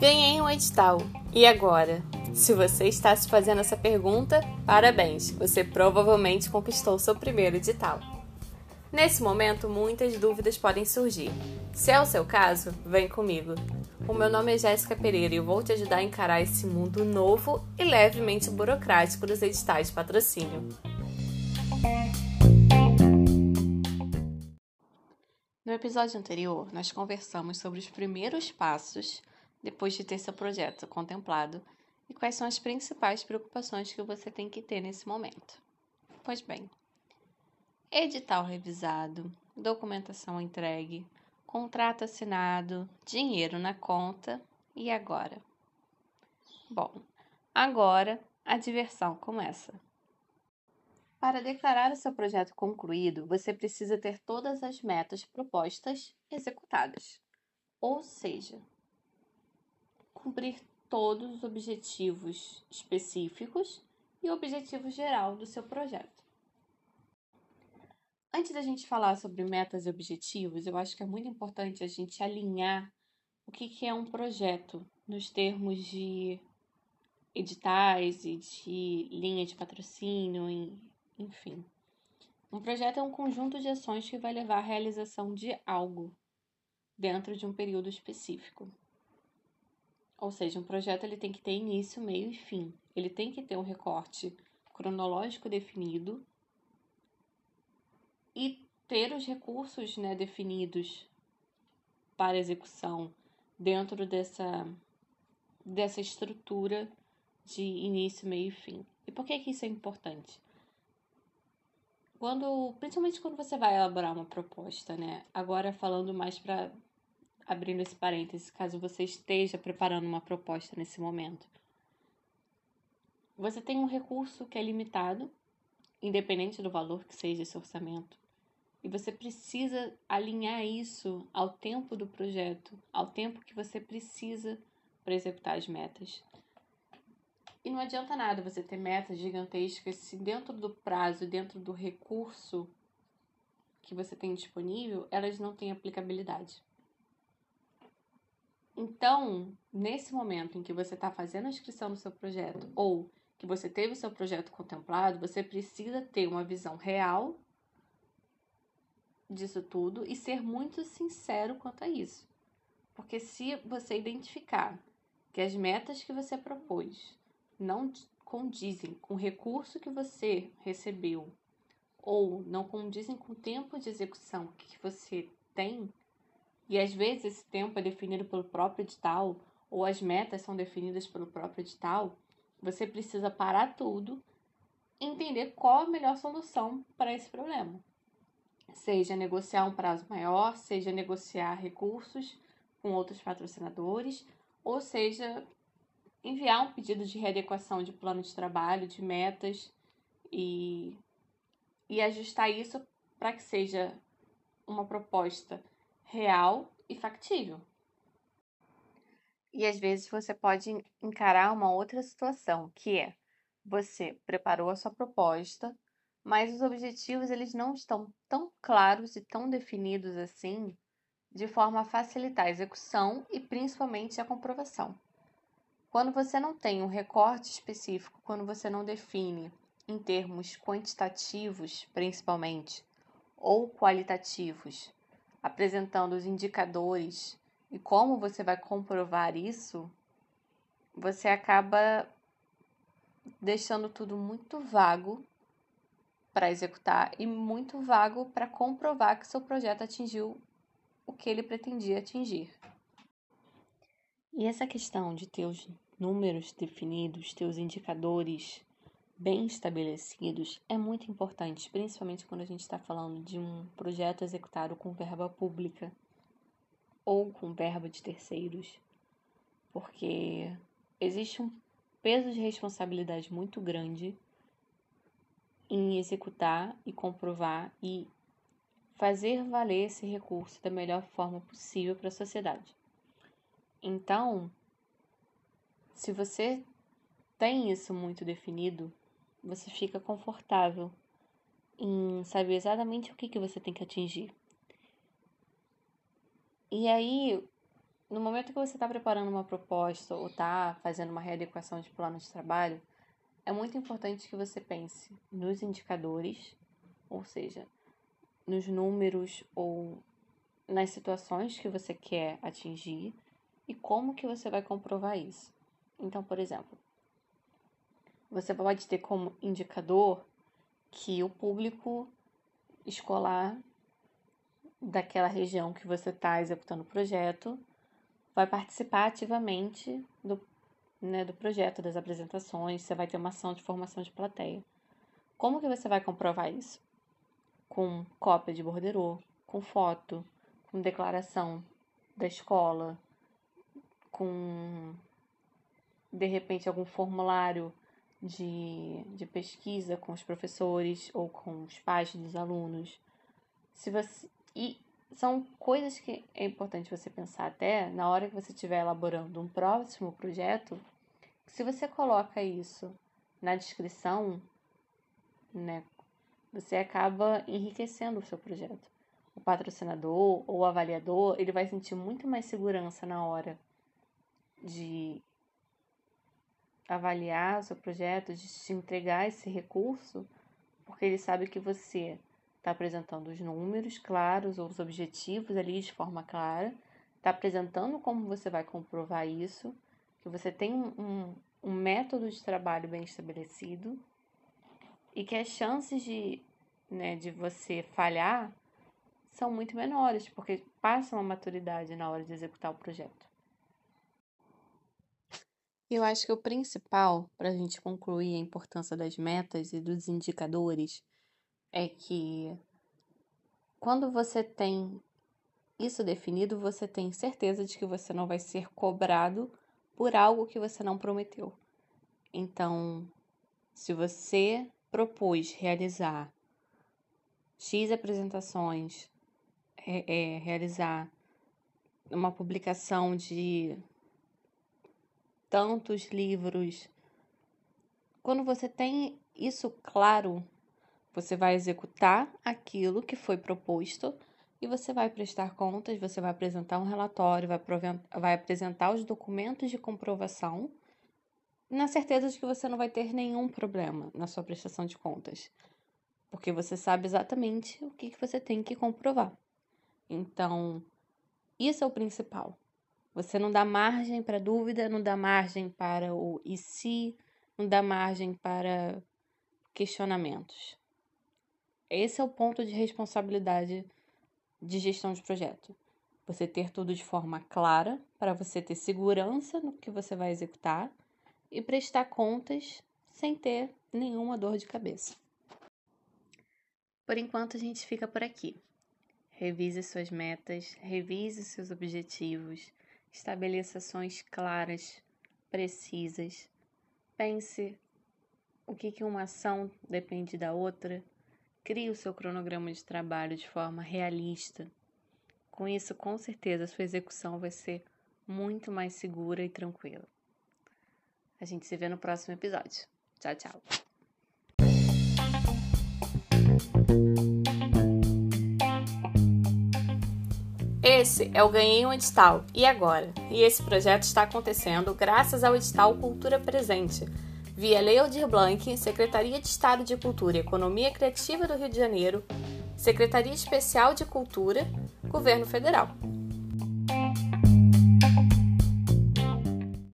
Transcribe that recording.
Ganhei um edital. E agora? Se você está se fazendo essa pergunta, parabéns! Você provavelmente conquistou seu primeiro edital. Nesse momento, muitas dúvidas podem surgir. Se é o seu caso, vem comigo. O meu nome é Jéssica Pereira e eu vou te ajudar a encarar esse mundo novo e levemente burocrático dos editais de patrocínio. No episódio anterior, nós conversamos sobre os primeiros passos depois de ter seu projeto contemplado e quais são as principais preocupações que você tem que ter nesse momento. Pois bem, edital revisado, documentação entregue, contrato assinado, dinheiro na conta e agora? Bom, agora a diversão começa. Para declarar o seu projeto concluído, você precisa ter todas as metas propostas executadas. Ou seja, cumprir todos os objetivos específicos e o objetivo geral do seu projeto. Antes da gente falar sobre metas e objetivos, eu acho que é muito importante a gente alinhar o que, é um projeto nos termos de editais e de linha de patrocínio, enfim. Um projeto é um conjunto de ações que vai levar à realização de algo dentro de um período específico. Ou seja, um projeto ele tem que ter início, meio e fim. Ele tem que ter um recorte cronológico definido e ter os recursos né, definidos para execução dentro dessa, dessa estrutura de início, meio e fim. E por que, que isso é importante? Quando, principalmente quando você vai elaborar uma proposta, né? Agora falando mais para abrindo esse parênteses, caso você esteja preparando uma proposta nesse momento. Você tem um recurso que é limitado, independente do valor que seja esse orçamento. E você precisa alinhar isso ao tempo do projeto, ao tempo que você precisa para executar as metas. E não adianta nada você ter metas gigantescas se dentro do prazo, dentro do recurso que você tem disponível, elas não têm aplicabilidade. Então, nesse momento em que você está fazendo a inscrição do seu projeto ou que você teve o seu projeto contemplado, você precisa ter uma visão real disso tudo e ser muito sincero quanto a isso. Porque se você identificar que as metas que você propôs não condizem com o recurso que você recebeu ou não condizem com o tempo de execução que você tem, e às vezes esse tempo é definido pelo próprio edital ou as metas são definidas pelo próprio edital, você precisa parar tudo e entender qual a melhor solução para esse problema. Seja negociar um prazo maior, seja negociar recursos com outros patrocinadores, ou seja, enviar um pedido de readequação de plano de trabalho, de metas e, e ajustar isso para que seja uma proposta real e factível. E às vezes você pode encarar uma outra situação, que é você preparou a sua proposta, mas os objetivos eles não estão tão claros e tão definidos assim, de forma a facilitar a execução e principalmente a comprovação. Quando você não tem um recorte específico, quando você não define em termos quantitativos, principalmente, ou qualitativos, apresentando os indicadores e como você vai comprovar isso, você acaba deixando tudo muito vago para executar e muito vago para comprovar que seu projeto atingiu o que ele pretendia atingir. E essa questão de ter os números definidos, ter os indicadores bem estabelecidos é muito importante, principalmente quando a gente está falando de um projeto executado com verba pública ou com verba de terceiros, porque existe um peso de responsabilidade muito grande em executar e comprovar e fazer valer esse recurso da melhor forma possível para a sociedade. Então, se você tem isso muito definido, você fica confortável em saber exatamente o que, que você tem que atingir. E aí, no momento que você está preparando uma proposta ou está fazendo uma readequação de plano de trabalho, é muito importante que você pense nos indicadores, ou seja, nos números ou nas situações que você quer atingir e como que você vai comprovar isso. Então, por exemplo, você pode ter como indicador que o público escolar daquela região que você está executando o projeto vai participar ativamente do, né, do projeto, das apresentações, você vai ter uma ação de formação de plateia. Como que você vai comprovar isso? Com cópia de borderô, com foto, com declaração da escola, com de repente algum formulário de, de pesquisa com os professores ou com os pais dos alunos. Se você e são coisas que é importante você pensar até na hora que você estiver elaborando um próximo projeto, se você coloca isso na descrição, né, você acaba enriquecendo o seu projeto. O patrocinador ou o avaliador, ele vai sentir muito mais segurança na hora de avaliar o seu projeto, de te entregar esse recurso, porque ele sabe que você está apresentando os números claros ou os objetivos ali de forma clara, está apresentando como você vai comprovar isso, que você tem um, um método de trabalho bem estabelecido e que as chances de, né, de você falhar são muito menores, porque passa uma maturidade na hora de executar o projeto. Eu acho que o principal para a gente concluir a importância das metas e dos indicadores é que quando você tem isso definido, você tem certeza de que você não vai ser cobrado por algo que você não prometeu. Então, se você propôs realizar X apresentações, é, é, realizar uma publicação de tantos livros. Quando você tem isso claro, você vai executar aquilo que foi proposto e você vai prestar contas, você vai apresentar um relatório, vai, vai apresentar os documentos de comprovação, na certeza de que você não vai ter nenhum problema na sua prestação de contas, porque você sabe exatamente o que, que você tem que comprovar. Então, isso é o principal. Você não dá margem para dúvida, não dá margem para o e se, não dá margem para questionamentos. Esse é o ponto de responsabilidade de gestão de projeto. Você ter tudo de forma clara para você ter segurança no que você vai executar e prestar contas sem ter nenhuma dor de cabeça. Por enquanto, a gente fica por aqui. Revise suas metas, revise seus objetivos, Estabeleça ações claras, precisas. Pense o que, que uma ação depende da outra. Crie o seu cronograma de trabalho de forma realista. Com isso, com certeza, a sua execução vai ser muito mais segura e tranquila. A gente se vê no próximo episódio. Tchau, tchau. Esse é o Ganhei um Edital. E agora? E esse projeto está acontecendo graças ao edital Cultura Presente, via Lei Aldir Blanc, Secretaria de Estado de Cultura e Economia Criativa do Rio de Janeiro, Secretaria Especial de Cultura, Governo Federal.